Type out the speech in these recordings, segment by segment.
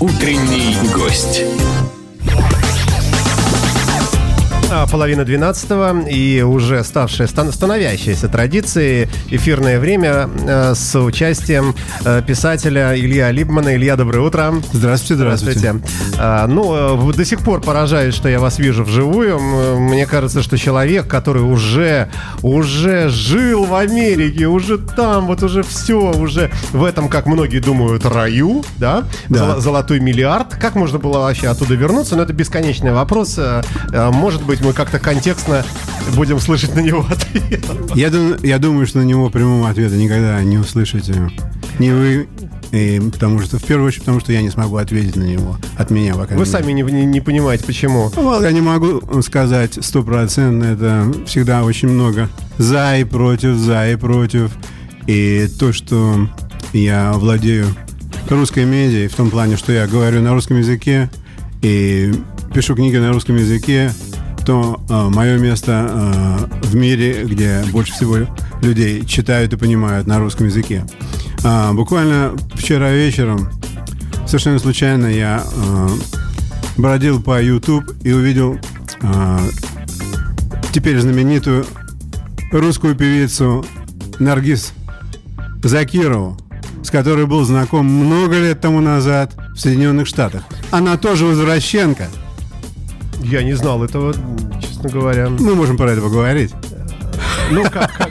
Утренний гость. А, Половина двенадцатого и уже ставшая, стан- становящаяся традицией эфирное время э, с участием э, писателя Илья Либмана. Илья, доброе утро. Здравствуйте, здравствуйте. А, ну, э, до сих пор поражаюсь, что я вас вижу вживую. Мне кажется, что человек, который уже, уже жил в Америке, уже там, вот уже все, уже в этом, как многие думают, раю, да, Да. Золо- золотой миллиард. Как можно было вообще оттуда вернуться? Но это бесконечный вопрос. Может быть, мы как-то контекстно будем слышать на него ответ. Я, я думаю, что на него прямого ответа никогда не услышите. Не вы, и потому что, в первую очередь, потому что я не смогу ответить на него. От меня, по крайней Вы сами не, не- не понимаете, почему. Ну, Я не могу сказать стопроцентно, это всегда очень много за и против, за и против. И то, что я владею русской медией, в том плане, что я говорю на русском языке и пишу книги на русском языке, то мое место э, в мире, где больше всего людей читают и понимают на русском языке. А, буквально вчера вечером, совершенно случайно, я э, бродил по YouTube и увидел а, теперь знаменитую русскую певицу Наргиз Закирову, с которой был знаком много лет тому назад в Соединенных Штатах. Она тоже возвращенка. Я не знал этого, честно говоря. Мы можем про это поговорить. Ну, как, как-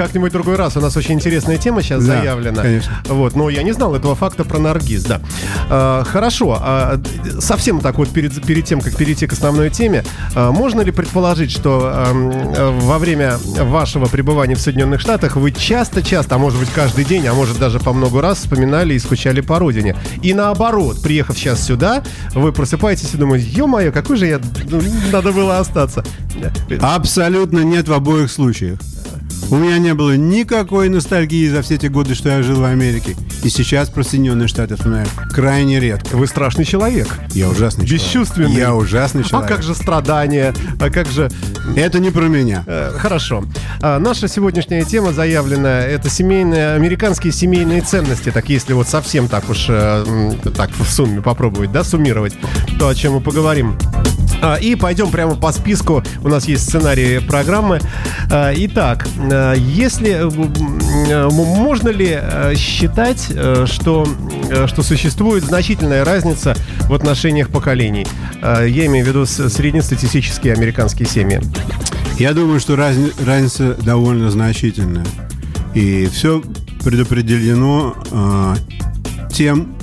как-нибудь другой раз. У нас очень интересная тема сейчас Да, заявлена. конечно. Вот, но я не знал этого факта про Наргиз, да. А, хорошо. а, совсем так вот перед, перед тем, как перейти к основной теме, а, можно ли предположить, что э, во время вашего пребывания в Соединенных Штатах вы часто-часто, а может быть каждый день, а может даже по много раз вспоминали и скучали по родине? И наоборот, приехав сейчас сюда, вы просыпаетесь и думаете, ё-моё, какой же я... ну, Надо было остаться. Абсолютно нет в обоих случаях. У меня не было никакой ностальгии за все те годы, что я жил в Америке. И сейчас про Соединенные Штаты вспоминаю крайне редко. Вы страшный человек. Я ужасный человек. Бесчувственный. Я ужасный А человек. как же страдания? А как же... Это не про меня. Э, Хорошо. А, наша сегодняшняя тема заявлена. Это семейные, американские семейные ценности. Так если вот совсем так уж э, так в сумме попробовать, да, суммировать то, о чем мы поговорим. А, И пойдем прямо по списку. У нас есть сценарий программы. А, Итак, э, если э, м, можно ли э, считать, э, что, э, что существует значительная разница в отношениях поколений? Э, Я имею в виду среднестатистические американские семьи. Я думаю, что разни- разница довольно значительная. И все предопределено э, тем,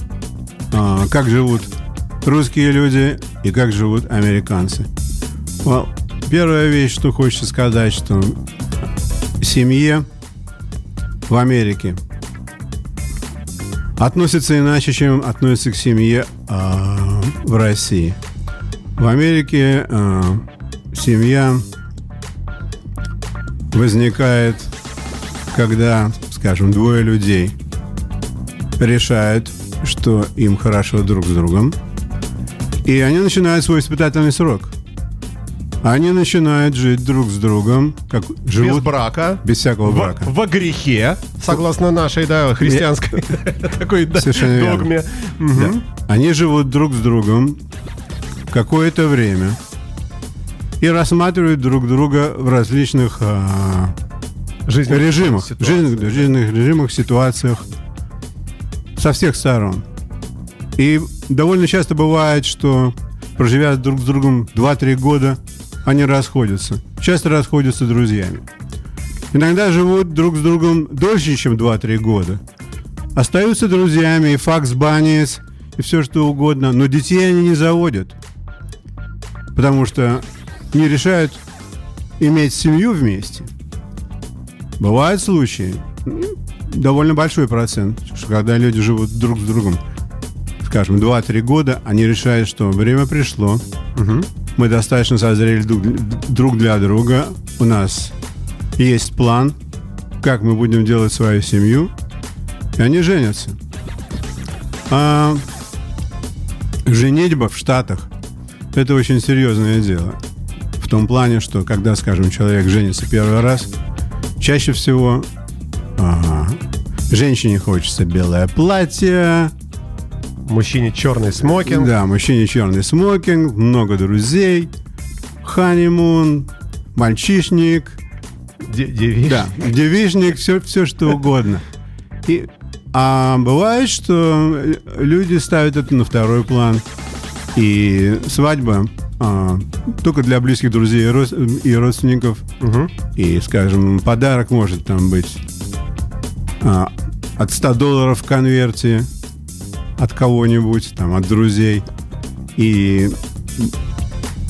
э, как живут русские люди и как живут американцы. Well, первая вещь, что хочется сказать, что семье в Америке относятся иначе, чем относятся к семье э, в России. В Америке э, семья возникает, когда, скажем, двое людей решают, что им хорошо друг с другом, и они начинают свой испытательный срок. Они начинают жить друг с другом, как Без живут брака. без всякого В- брака. Во грехе, согласно нашей, да, христианской такой догме. Они живут друг с другом какое-то время и рассматривают друг друга в различных а, Жизненных режимах, ситуациях. жизненных, жизненных режимах, ситуациях со всех сторон. И довольно часто бывает, что проживя друг с другом 2-3 года, они расходятся. Часто расходятся друзьями. Иногда живут друг с другом дольше, чем 2-3 года. Остаются друзьями, и факс банис, и все что угодно, но детей они не заводят. Потому что не решают иметь семью вместе. Бывают случаи, довольно большой процент, что когда люди живут друг с другом, скажем, 2-3 года, они решают, что время пришло, мы достаточно созрели друг, для друга, у нас есть план, как мы будем делать свою семью, и они женятся. А женитьба в Штатах – это очень серьезное дело. В том плане, что когда, скажем, человек женится первый раз, чаще всего а, женщине хочется белое платье, Мужчине черный смокинг. Да, мужчине черный смокинг, много друзей, ханимун, мальчишник, Де- девиш. да, девичник, все, все что угодно. И, а бывает, что люди ставят это на второй план. И свадьба а, только для близких друзей и рос- и родственников. Мгм. И, скажем, подарок может там быть а, от 100 долларов в конверте от кого-нибудь, там, от друзей. И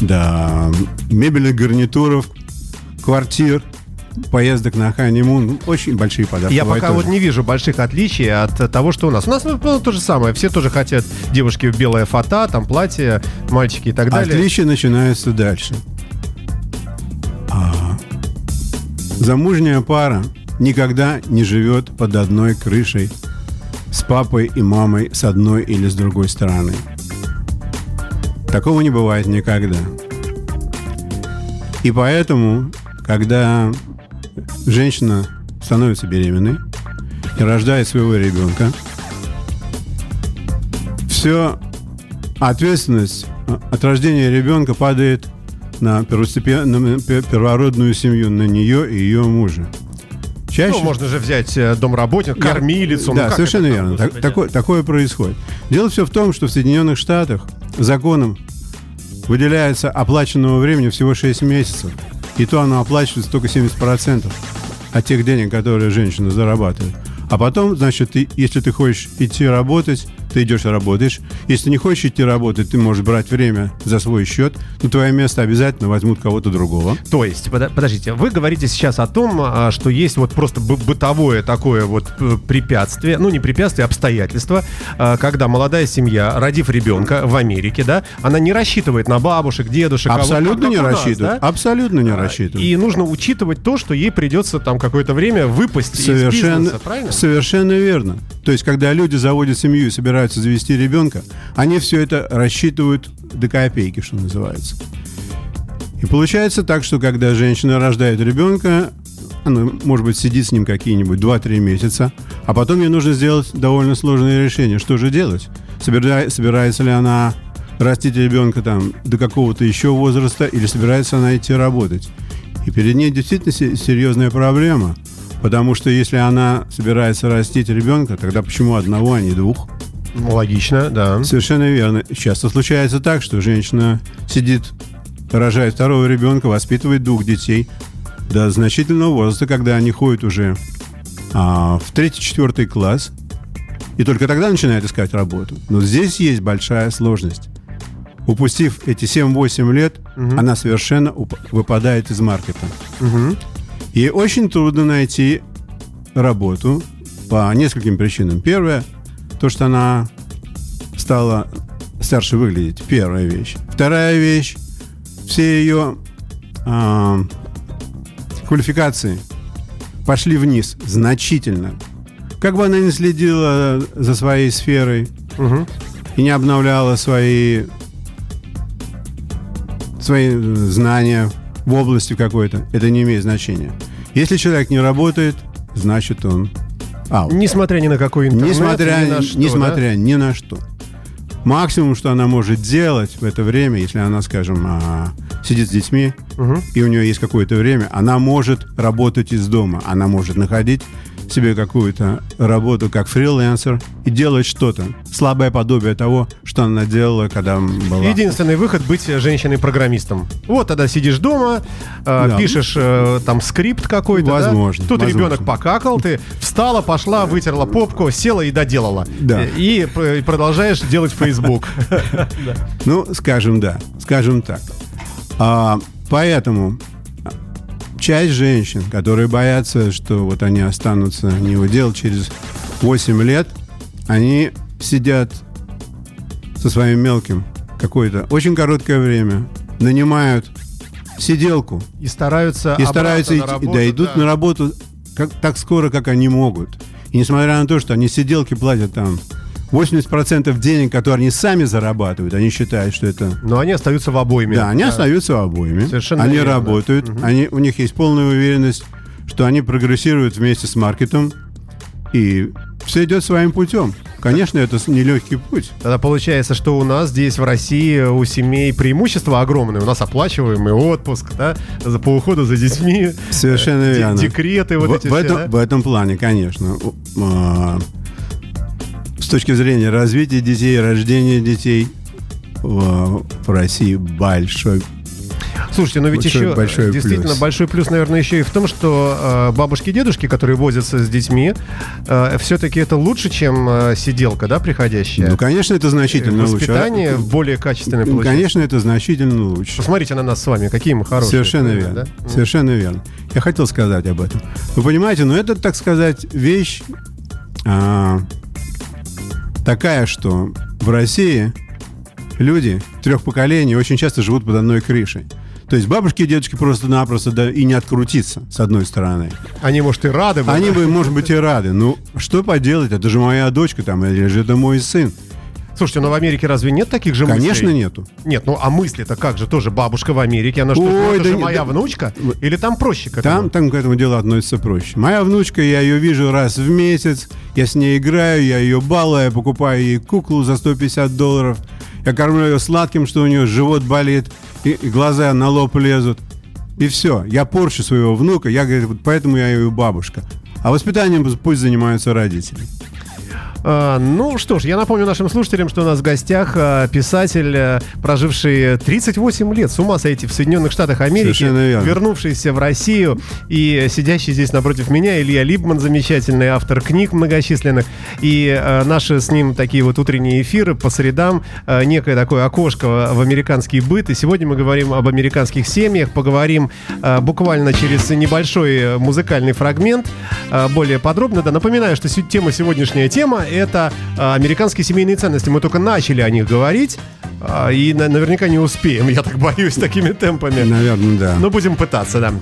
да, мебельных гарнитуров, квартир, поездок на ханимун. Очень большие подарки. Я пока вот тоже. не вижу больших отличий от того, что у нас. У нас ну, то же самое. Все тоже хотят девушки в белое фата, там платье, мальчики и так далее. Отличия начинаются дальше. А, замужняя пара никогда не живет под одной крышей с папой и мамой с одной или с другой стороны. Такого не бывает никогда. И поэтому, когда женщина становится беременной и рождает своего ребенка, все ответственность а, от рождения ребенка падает на, первородную семью, на нее и ее мужа. Чаще Ну, можно же взять э, домработницу, кормилицу. ну, да, как совершенно верно. Так- такое, такое происходит. Дело все в том, что в Соединенных Штатах законом выделяется оплаченного времени всего 6 месяцев. И то оно оплачивается только 70% от тех денег, которые женщина зарабатывает. А потом, значит, ты, если ты хочешь идти работать, ты идешь и работаешь. Если не хочешь идти работать, ты можешь брать время за свой счет, но твое место обязательно возьмут кого-то другого. То есть, подо- подождите, вы говорите сейчас о том, а, что есть вот просто бы- бытовое такое вот э, препятствие, ну не препятствие, а обстоятельство, а, когда молодая семья, родив ребенка в Америке, да, она не рассчитывает на бабушек, дедушек. а вот Абсолютно не у нас, да? Абсолютно не А, рассчитывают. И нужно учитывать то, что ей придется там какое-то время выпасть из Совершенно, бизнеса, правильно? совершенно верно. То есть, когда люди заводят семью и собираются завести ребенка, они все это рассчитывают до копейки, что называется. И получается так, что когда женщина рождает ребенка, она, может быть, сидит с ним какие-нибудь 2-3 месяца, а потом ей нужно сделать довольно сложное решение. Что же делать? Собира- собирается ли она растить ребенка там до какого-то еще возраста или собирается она идти работать? И перед ней действительно се- серьезная проблема. Потому что если она собирается растить ребенка, тогда почему одного, а не двух? Логично, да. Совершенно верно. Часто случается так, что женщина сидит, рожает второго ребенка, воспитывает двух детей до значительного возраста, когда они ходят уже а, в третий-четвертый класс, и только тогда начинает искать работу. Но здесь есть большая сложность. Упустив эти 7-8 лет, она совершенно выпадает из маркета. Мгм. Ей очень трудно найти работу по нескольким причинам. Первое, то, что она стала старше выглядеть. Первая вещь. Вторая вещь, все ее а, квалификации пошли вниз значительно. Как бы она ни следила за своей сферой Мгм. и не обновляла свои, свои э, знания в области какой-то, это не имеет значения. Если человек не работает, значит он аут. Несмотря ни на какой интернет, Несмотря, ни на что, несмотря ни на что. Максимум, что она может делать в это время, если она, скажем, а, сидит с детьми, Мгм. и у нее есть какое-то время, она может работать из дома. Она может находить себе какую-то работу как фрилансер и делать что-то. Слабое подобие того, что она делала, когда была... Единственный выход быть женщиной-программистом. Вот тогда сидишь дома, э, Да. пишешь э, там скрипт какой-то. да? Возможно, Тут возможно. ребенок покакал, ты встала, пошла, вытерла попку, села и доделала. Да. И, и продолжаешь делать Facebook. Ну, скажем, да, скажем так. А, поэтому часть женщин, которые боятся, что вот они останутся не у дел через 8 лет, они сидят со своим мелким какое-то очень короткое время, нанимают сиделку И стараются и стараются на идти, работу, да, идут на работу как, так скоро, как они могут. И несмотря на то, что они сиделки платят там 80% денег, которые они сами зарабатывают, они считают, что это... Но они остаются в обойме. Да, они остаются обоими. Совершенно они верно. работают, они, у них есть полная уверенность, что они прогрессируют вместе с маркетом, И все идет своим путем. Конечно, это нелегкий путь. Тогда получается, что у нас здесь в России у семей преимущество огромное. У нас оплачиваемый отпуск, да, за, по уходу за детьми. Совершенно верно. Декреты вот в, эти в все, этом, да? в этом плане, конечно. А, С точки зрения развития детей, рождения детей в, в России большой Слушайте, но ведь Большой- еще большой действительно плюс. большой плюс, наверное, еще и в том, что э, бабушки и дедушки, которые возятся с детьми, все-таки это лучше, чем э, сиделка, да, приходящая. Ну, конечно, это значительно лучше. Воспитание более качественное Ну, получается. Конечно, это значительно лучше. Посмотрите на нас с вами, какие мы хорошие. Совершенно правильно, верно. да? Совершенно верно. Я хотел сказать об этом. Вы понимаете, ну это, так сказать, вещь а, такая, что в России люди трех поколений очень часто живут под одной крышей. То есть бабушки и дедушки просто-напросто да, и не открутиться, с одной стороны. Они, может, и рады. Они бы, может быть, и рады. Ну, что поделать, это же моя дочка там, или же это мой сын. Слушайте, ну в Америке разве нет таких же Конечно, мыслей? нету. Нет, ну а мысли-то как же? Тоже бабушка в Америке, она что, Ой, ну, это да же моя да- внучка? Или там проще к этому? Там, там к этому делу относится проще. Моя внучка, я ее вижу раз в месяц, я с ней играю, я ее балую, я покупаю ей куклу за 150 долларов, я кормлю ее сладким, что у нее живот болит, и, и глаза на лоб лезут. И все, я порчу своего внука, я говорю, вот поэтому я ее бабушка. А воспитанием пусть занимаются родители. А, ну что ж, я напомню нашим слушателям, что у нас в гостях а, писатель, а, проживший 38 лет, с ума сойти, в Соединенных Штатах Америки, вернувшийся в Россию и сидящий здесь напротив меня Илья Либман, замечательный автор книг многочисленных. И а, наши с ним такие вот утренние эфиры по средам, а, некое такое окошко в американский быт. И сегодня мы говорим об американских семьях, поговорим буквально через небольшой э, музыкальный фрагмент более подробно. Да, напоминаю, что тема сегодняшняя тема это а, американские семейные ценности. Мы только начали о них говорить а, и на- наверняка не успеем, я так боюсь, такими темпами. Наверное, да. Но будем пытаться, да.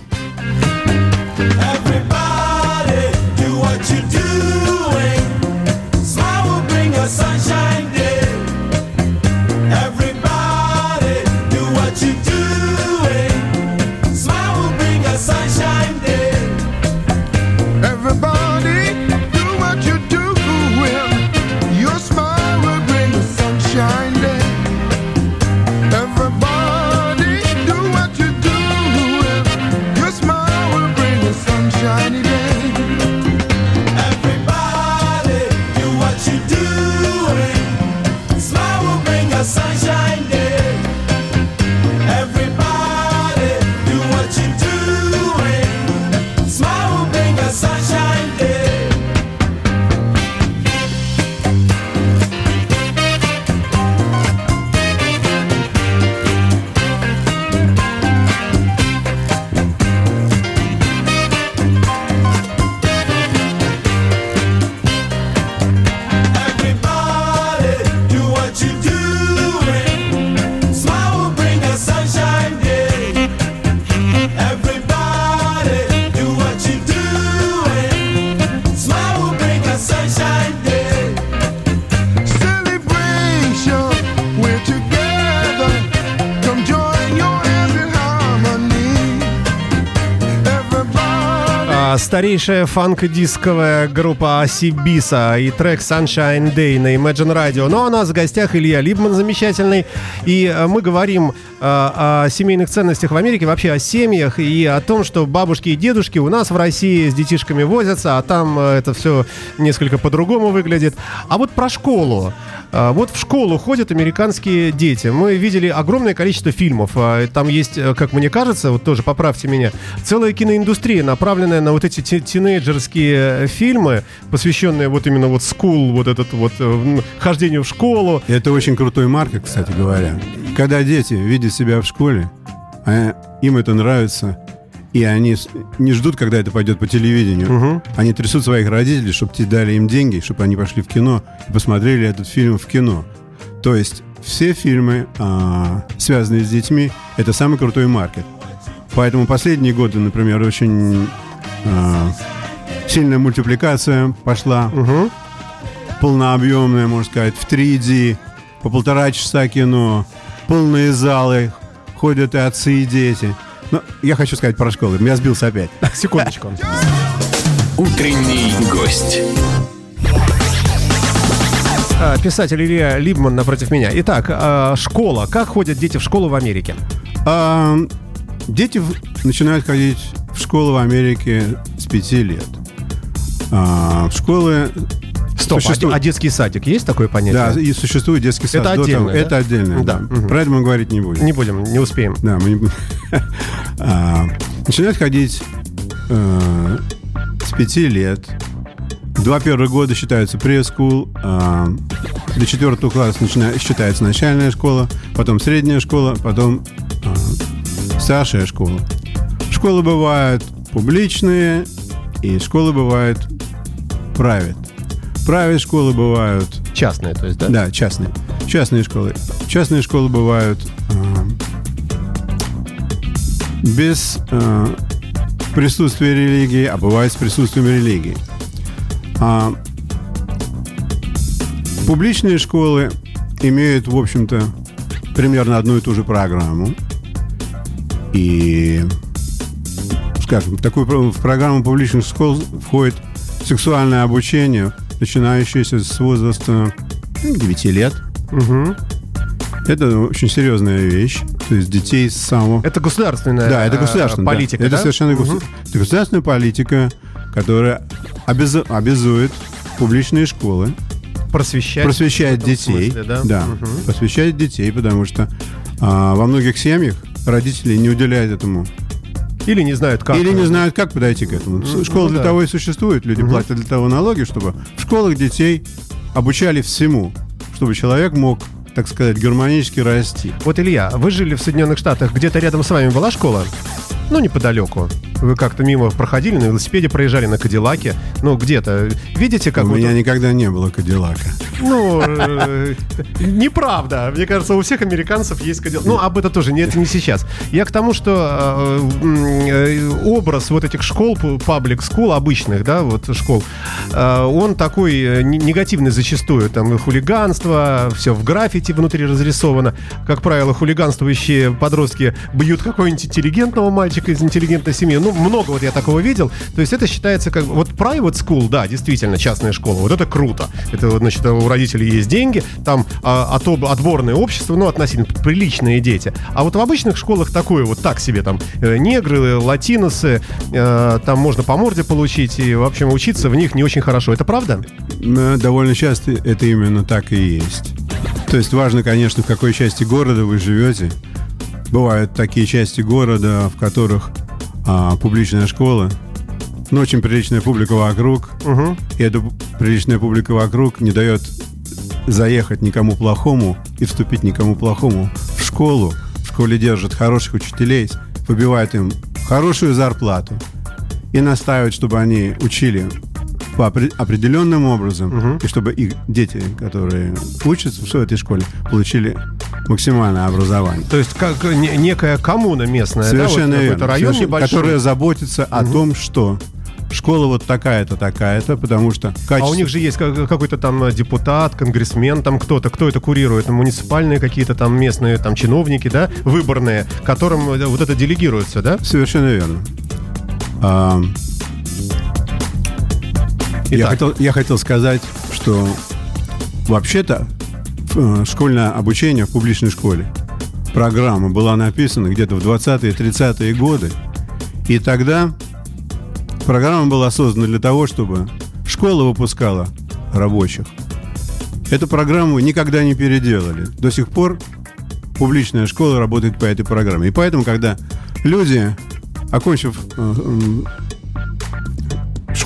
Старейшая фанк-дисковая группа Асибиса и трек Sunshine Day на Imagine Radio. Ну а у нас в гостях Илья Либман замечательный. И а, мы говорим о семейных ценностях в Америке, вообще о семьях и о том, что бабушки и дедушки у нас в России с детишками возятся, а там а, это все несколько по-другому выглядит. А вот про школу. А, Вот в школу ходят американские дети. Мы видели огромное количество фильмов. А, Там есть, э, как мне кажется, вот тоже поправьте меня, целая киноиндустрия, направленная на вот эти ти- тинейджерские э, фильмы, посвященные вот именно вот school, вот этот вот э, хождению в школу. Это очень крутой маркет, кстати говоря. Когда дети видят себя в школе, а им это нравится, и они не ждут, когда это пойдет по телевидению. Они трясут своих родителей, чтобы те дали им деньги, чтобы они пошли в кино и посмотрели этот фильм в кино. То есть все фильмы, а, связанные с детьми, это самый крутой маркет. Поэтому последние годы, например, очень а, сильная мультипликация пошла полнообъемное, можно сказать, в 3D, по полтора часа кино, полные залы, ходят и отцы, и дети. Но я хочу сказать про школу. Я сбился опять. Секундочку. Утренний гость. А, Писатель Илья Либман напротив меня. Итак, а, школа. Как ходят дети в школу в Америке? А, дети начинают ходить в школу в Америке с пяти лет. А, в школы... Стоп, а- существует- а детский садик есть такое понятие? Да, и существует детский сад. Это отдельно, да? Это отдельно, Да. Про это мы говорить не будем. Не будем, не успеем. Да, мы не будем. А, Начинают ходить э, с пяти лет. Два первых года считаются прескул. а, До четвертого класса начина- считается начальная школа, потом средняя школа, потом а, старшая школа. Школы бывают публичные, и школы бывают private. Private школы бывают Частные, то есть, да? да, частные. Частные школы. Частные школы бывают а, без а, присутствия религии, а бывают с присутствием религии. А, публичные школы имеют, в общем-то, примерно одну и ту же программу. И, скажем, в такую в программу публичных школ входит сексуальное обучение, начинающееся с возраста ну, 9 лет. Мгм. Это очень серьезная вещь. То есть детей с самого... Это государственная Да, это э, государственная да. политика, Это да? совершенно госу- это государственная политика, которая обяза- обязует публичные школы Просвещать. просвещать детей. смысле, да? Мгм. просвещать детей, потому что а, во многих семьях родители не уделяют этому. Или не знают, как. Или не знают, как подойти к этому. Школа ну для да. того и существует. Люди платят для того налоги, чтобы в школах детей обучали всему, чтобы человек мог, так сказать, гармонически расти. Вот, Илья, вы жили в Соединенных Штатах, где-то рядом с вами была школа? Ну, неподалеку. Вы как-то мимо проходили, на велосипеде проезжали, на Кадиллаке. Ну, где-то. Видите, как У вот... меня никогда не было Кадиллака. Ну, э, неправда. Мне кажется, у всех американцев есть Кадиллак. Ну, об этом тоже, не, это не сейчас. Я к тому, что э, э, образ вот этих школ, паблик скул обычных, да, вот школ, он такой не- негативный зачастую. Там хулиганство, все в граффити внутри разрисовано. Как правило, хулиганствующие подростки бьют какого-нибудь интеллигентного мальчика из интеллигентной семьи. Ну, много вот я такого видел. То есть это считается как... Вот private school, да, действительно, частная школа. Вот это круто. Это, значит, у родителей есть деньги, там а, отоб- отборное общество, ну, относительно приличные дети. А вот в обычных школах такое вот так себе там э, негры, латиносы, э, там можно по морде получить, и, в общем, учиться в них не очень хорошо. Это правда? Но довольно часто это именно так и есть. То есть важно, конечно, в какой части города вы живете. Бывают такие части города, в которых а, публичная школа, но очень приличная публика вокруг, Угу. и эта приличная публика вокруг не дает заехать никому плохому и вступить никому плохому в школу. В школе держат хороших учителей, выбивают им хорошую зарплату и настаивают, чтобы они учили по опре- определенным образом, и чтобы их дети, которые учатся в этой школе, получили максимальное образование. То есть как не- некая коммуна местная, Совершенно да, вот верно. район Совершенно- небольшой. Которая заботится о том, что школа вот такая-то, такая-то, потому что А качество... у них же есть как- какой-то там депутат, конгрессмен, там кто-то, кто это курирует, муниципальные какие-то там местные там чиновники, да, выборные, которым вот это делегируется, да? Совершенно верно. А, я, Итак. хотел, я хотел сказать, что вообще-то э, школьное обучение в публичной школе, программа была написана где-то в 20-е, 30-е годы. И тогда программа была создана для того, чтобы школа выпускала рабочих. Эту программу никогда не переделали. До сих пор публичная школа работает по этой программе. И поэтому, когда люди, окончив э,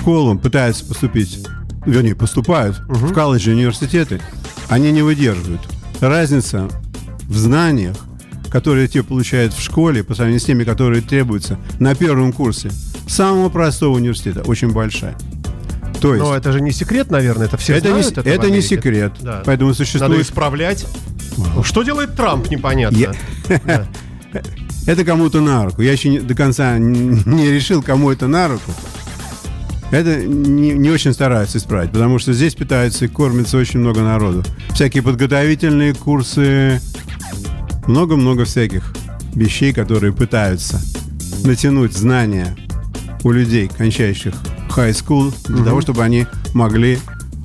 школу, пытаются поступить, вернее, поступают в колледжи университеты, они не выдерживают. Разница в знаниях, которые те получают в школе, по сравнению с теми, которые требуются на первом курсе самого простого университета, очень большая. То есть, Но это же не секрет, наверное, это все это, не, знают. в это не секрет. Да. Поэтому Надо существует исправлять. Что делает Трамп, непонятно. Я- Это кому-то на руку. Я еще не- до конца не решил, кому это на руку. Это не, не очень стараются исправить, потому что здесь питаются и кормится очень много народу. Всякие подготовительные курсы, много-много всяких вещей, которые пытаются натянуть знания у людей, кончающих high school, для того, чтобы они могли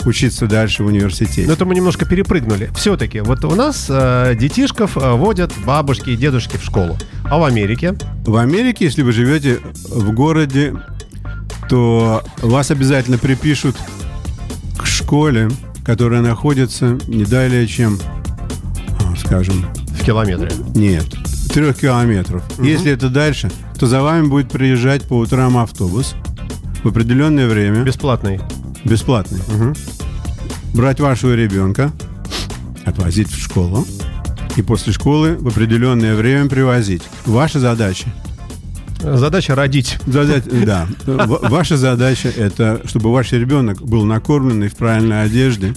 учиться дальше в университете. Но это мы немножко перепрыгнули. Все-таки, вот у нас э, детишков э, водят бабушки и дедушки в школу. А в Америке? В Америке, если вы живете в городе, то вас обязательно припишут к школе, которая находится не далее, чем, а, скажем, В километре. нет, трех километров. Если это дальше, то за вами будет приезжать по утрам автобус в определенное время, Бесплатный. бесплатный, брать вашего ребенка, отвозить в школу, и после школы в определенное время привозить. Ваша задача Задача родить. Задать, да. Ваша задача это, чтобы ваш ребенок был накормленный в правильной одежде,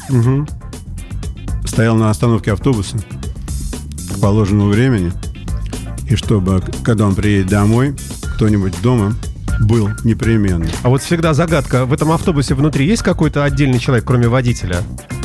стоял на остановке автобуса к положенному времени, и чтобы, когда он приедет домой, кто-нибудь дома был непременно. А вот всегда загадка. В этом автобусе внутри есть какой-то отдельный человек, кроме водителя?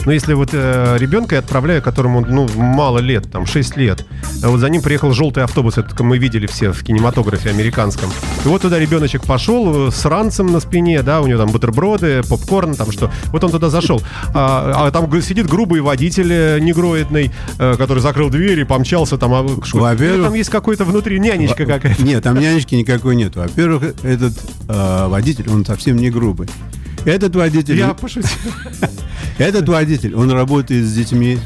Ну, если вот э, ребенка я отправляю, которому, ну, мало лет, там, 6 лет, а вот за ним приехал желтый автобус, это мы видели все в кинематографе американском. И вот туда ребеночек пошел э, с ранцем на спине, да, у него там бутерброды, попкорн, там что. Вот он туда зашел. А, а там сидит грубый водитель э, негроидный, э, который закрыл дверь и помчался там. а. Во-первых- там есть какой-то внутри нянечка какая-то. Нет, там нянечки никакой нет. Во-первых, этот э, водитель, он совсем не грубый. Этот водитель, Я пошутил. этот водитель, он работает с детьми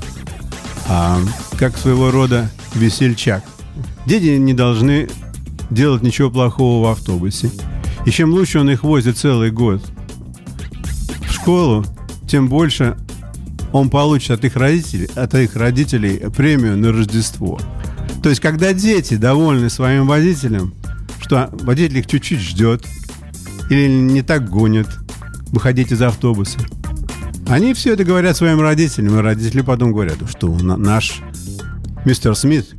а, как своего рода весельчак. Дети не должны делать ничего плохого в автобусе. И чем лучше он их возит целый год в школу, тем больше он получит от их родителей, от их родителей премию на Рождество. То есть, когда дети довольны своим водителем, что водитель их чуть-чуть ждет или не так гонит выходить из автобуса, они все это говорят своим родителям, и родители потом говорят, что на- наш мистер Смит,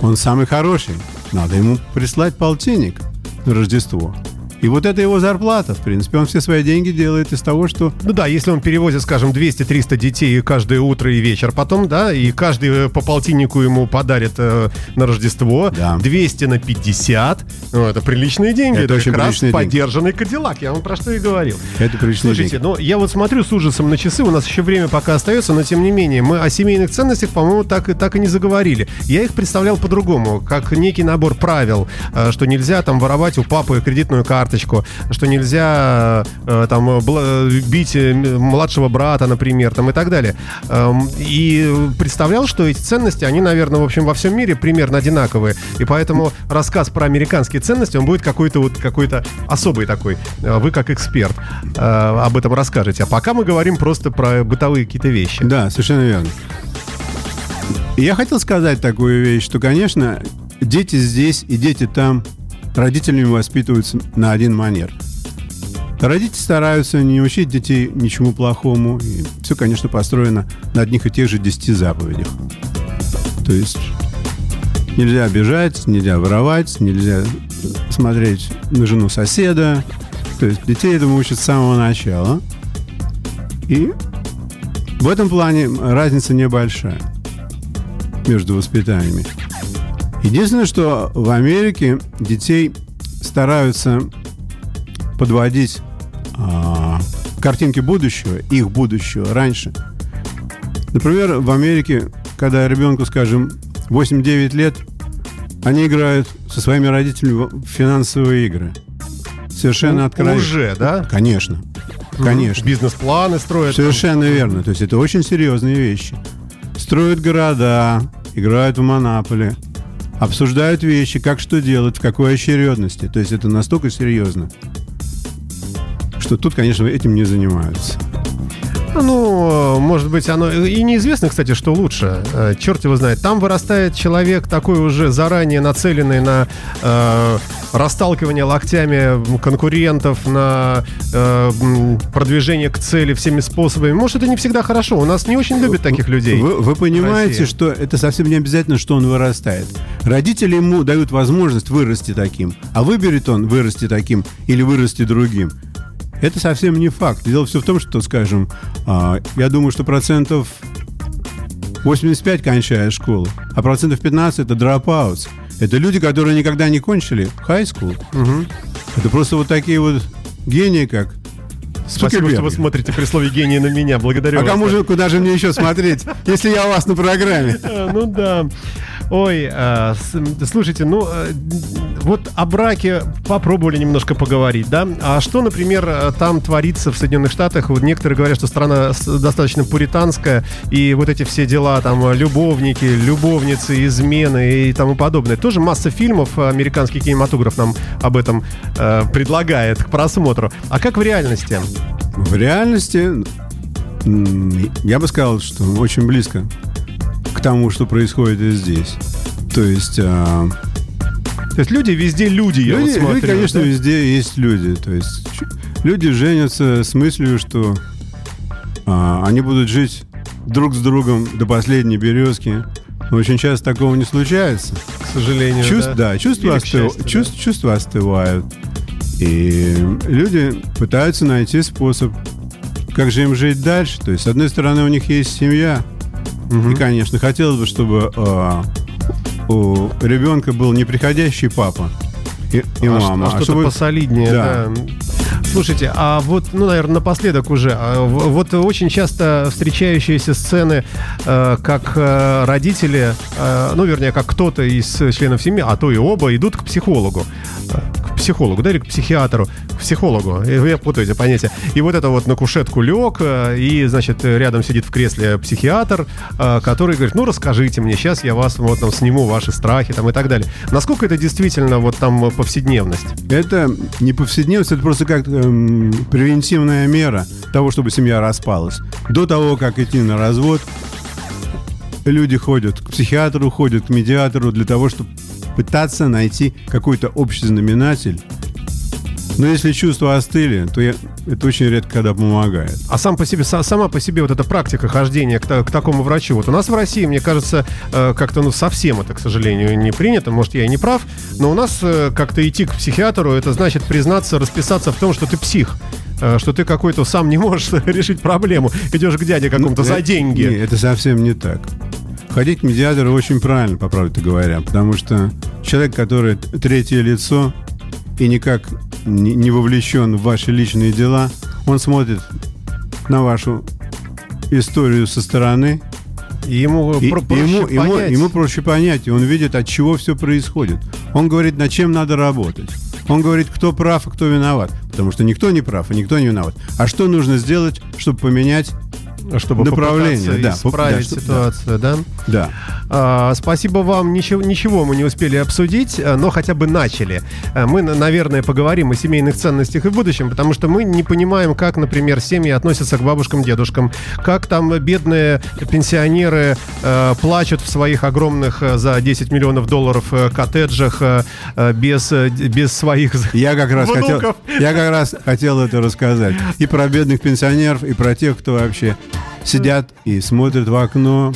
он самый хороший, надо ему прислать полтинник на Рождество. И вот это его зарплата, в принципе. Он все свои деньги делает из того, что... Ну да, если он перевозит, скажем, 200-300 детей каждое утро и вечер потом, да, и каждый э, по полтиннику ему подарит э, на Рождество, Да. 200 на 50, ну, это приличные деньги, Это это, очень как раз деньги. поддержанный Кадиллак, я вам про что и говорил. Это приличные Слушайте, деньги. ну я вот смотрю с ужасом на часы, у нас еще время пока остается, но тем не менее, мы о семейных ценностях, по-моему, так, и- так и не заговорили. Я их представлял по-другому, как некий набор правил, э, что нельзя там воровать у папы кредитную карточку, что нельзя э, там бить э, м- младшего брата, например, там и так далее. Эм, И представлял, что эти ценности, они, наверное, в общем, во всем мире примерно одинаковые. И поэтому рассказ про американские ценности, он будет какой-то вот какой-то особый такой. Э, Вы как эксперт э, об этом расскажете. А пока мы говорим просто про бытовые какие-то вещи. Да, совершенно верно. Я хотел сказать такую вещь, что, конечно, дети здесь и дети там родителями воспитываются на один манер. Родители стараются не учить детей ничему плохому. И все, конечно, построено на одних и тех же 10 заповедях. То есть нельзя обижать, нельзя воровать, нельзя смотреть на жену соседа. То есть детей этому учат с самого начала. И в этом плане разница небольшая между воспитаниями. Единственное, что в Америке детей стараются подводить а, картинки будущего, их будущего раньше. Например, в Америке, когда ребенку, скажем, 8-9 лет, они играют со своими родителями в финансовые игры. Совершенно откровенно. Уже, да? Конечно. Конечно. Бизнес-планы строят. Совершенно верно. То есть это очень серьезные вещи. Строят города, играют в монополи, обсуждают вещи, как что делать, в какой очередности. То есть это настолько серьезно, что тут, конечно, этим не занимаются. Ну, может быть, оно... И неизвестно, кстати, что лучше. Э, Черт его знает. Там вырастает человек такой уже заранее нацеленный на э, расталкивание локтями конкурентов, на э, продвижение к цели всеми способами. Может, это не всегда хорошо. У нас не очень любят таких людей. Вы, вы понимаете, Россия. что это совсем не обязательно, что он вырастает. Родители ему дают возможность вырасти таким, а выберет он вырасти таким или вырасти другим. Это совсем не факт. Дело все в том, что, скажем, а, я думаю, что процентов 85 кончает школу, а процентов 15 это dropouts. Это люди, которые никогда не кончили high school. Это просто вот такие вот гении, как Спасибо, что вы смотрите при слове гений на меня. Благодарю А вас. кому же, куда же мне еще смотреть, если я у вас на программе? А, Ну да. Ой, а, слушайте, ну э, вот о браке попробовали немножко поговорить, да? А что, например, э, там творится в Соединенных Штатах? Вот некоторые говорят, что страна достаточно пуританская, и вот эти все дела, там, э, любовники, любовницы, измены и тому подобное. Тоже масса фильмов, американский кинематограф нам об этом э, предлагает к просмотру. А как в реальности? В реальности, я бы сказал, что очень близко к тому, что происходит и здесь. То есть, а, То есть люди везде люди, я люди, вот смотрю. люди, конечно, да? везде есть люди. То есть, люди женятся с мыслью, что а, они будут жить друг с другом до последней березки. Но очень часто такого не случается. к сожалению. Чувств, да. да, чувства, остыв- счастью, да. чувств- чувства остывают. И люди пытаются найти способ, как же им жить дальше. То есть, с одной стороны, у них есть семья. И, конечно, хотелось бы, чтобы а, у ребенка был неприходящий папа и, и А мама. что- а что-то чтобы- посолиднее, да. Да. Слушайте, а вот, ну, наверное, напоследок уже, а, вот очень часто встречающиеся сцены, э, как э, родители, э, ну, вернее, как кто-то из членов семьи, а то и оба, идут к психологу. Психологу, да, или к психиатру, к психологу, путаю эти понятия. И вот это вот на кушетку лег, э, и, значит, рядом сидит в кресле психиатр, э, который говорит, ну, расскажите мне, сейчас я вас вот там сниму ваши страхи там и так далее. Насколько это действительно вот там повседневность? Это не повседневность, это просто как эм, превентивная мера того, чтобы семья распалась. До того, как идти на развод, люди ходят к психиатру, ходят к медиатору для того, чтобы пытаться найти какой-то общий знаменатель. Но если чувства остыли, то я- это очень редко когда помогает. А сам по себе, са- сама по себе вот эта практика хождения к, к такому врачу. Вот у нас в России, мне кажется, э, как-то ну совсем это, к сожалению, не принято. Может, я и не прав, но у нас э, как-то идти к психиатру, это значит признаться, расписаться в том, что ты псих. э, Что ты какой-то сам не можешь решить проблему. Идешь к дяде какому-то за Э, деньги. Не, это совсем не так. Ходить к медиатору очень правильно, по правде говоря, потому что человек, который третье лицо и никак не, вовлечен в ваши личные дела, он смотрит на вашу историю со стороны, И ему и, про- и проще ему, ему- понять. ему проще понять, и он видит, от чего все происходит. Он говорит, над чем надо работать. Он говорит, кто прав, а кто виноват. Потому что никто не прав, и никто не виноват. А что нужно сделать, чтобы поменять чтобы направление, да, исправить да, ситуацию, да? Да. А, Спасибо вам. Ничего, ничего мы не успели обсудить, а, но хотя бы начали. А, Мы, на- наверное, поговорим о семейных ценностях и будущем, потому что мы не понимаем, как, например, семьи относятся к бабушкам, дедушкам, как там бедные пенсионеры э, плачут в своих огромных э, за 10 миллионов долларов э, коттеджах э, э, без, э, без своих Я как раз хотел, внуков. я как раз хотел это рассказать. И про бедных пенсионеров, и про тех, кто вообще сидят и смотрят в окно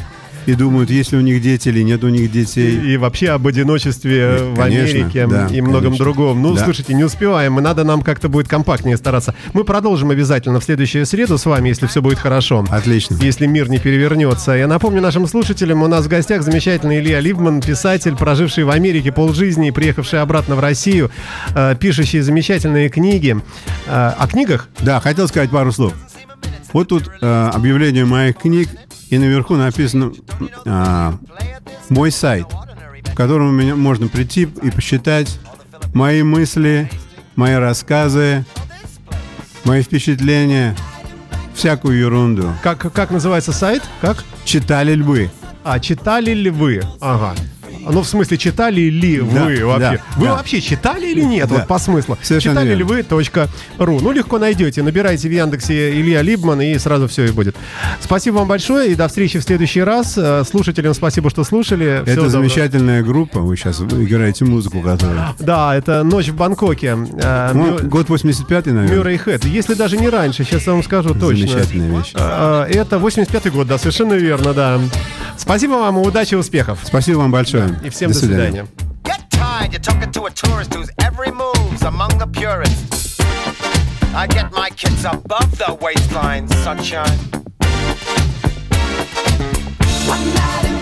и думают, есть ли у них дети или нет у них детей. И вообще об одиночестве в Конечно, Америке да, и многом конечно. другом. Ну, Да. слушайте, не успеваем. Мы надо нам как-то будет компактнее стараться. Мы продолжим обязательно в следующую среду с вами, если все будет хорошо. Отлично. Если мир не перевернется. Я напомню нашим слушателям, у нас в гостях замечательный Илья Либман, писатель, проживший в Америке полжизни и приехавший обратно в Россию, э, пишущий замечательные книги. Э, о книгах? Да, хотел сказать пару слов. Вот тут э, объявление моих книг, и наверху написано э, мой сайт, в котором меня можно прийти и посчитать мои мысли, мои рассказы, мои впечатления, всякую ерунду. Как, как называется сайт? Как? Читали ли вы? А, читали ли вы? Ага. Ну, в смысле, читали ли Да, вы вообще? да, вы да. вообще читали или нет? Да. Вот по смыслу. Совершенно читали ли вы точка ру. Ну, легко найдете. Набирайте в Яндексе Илья Либман, и сразу все и будет. Спасибо вам большое, и до встречи в следующий раз. Э, Слушателям спасибо, что слушали. Всего Это доброго. замечательная группа. Вы сейчас играете музыку, которая... Да, это «Ночь в Бангкоке». Э, Ну, Мю- год 85-й, наверное. Мюррей Хэт. Если даже не раньше, сейчас я вам скажу точно. Замечательная вещь. Э, Это 85-й год, да, совершенно верно, да. Спасибо вам, удачи, успехов. Спасибо вам большое. И всем до, свидания. Get tired, you're talking to a tourist whose every move's among the purists. I get my kids above the waistline, sunshine. One night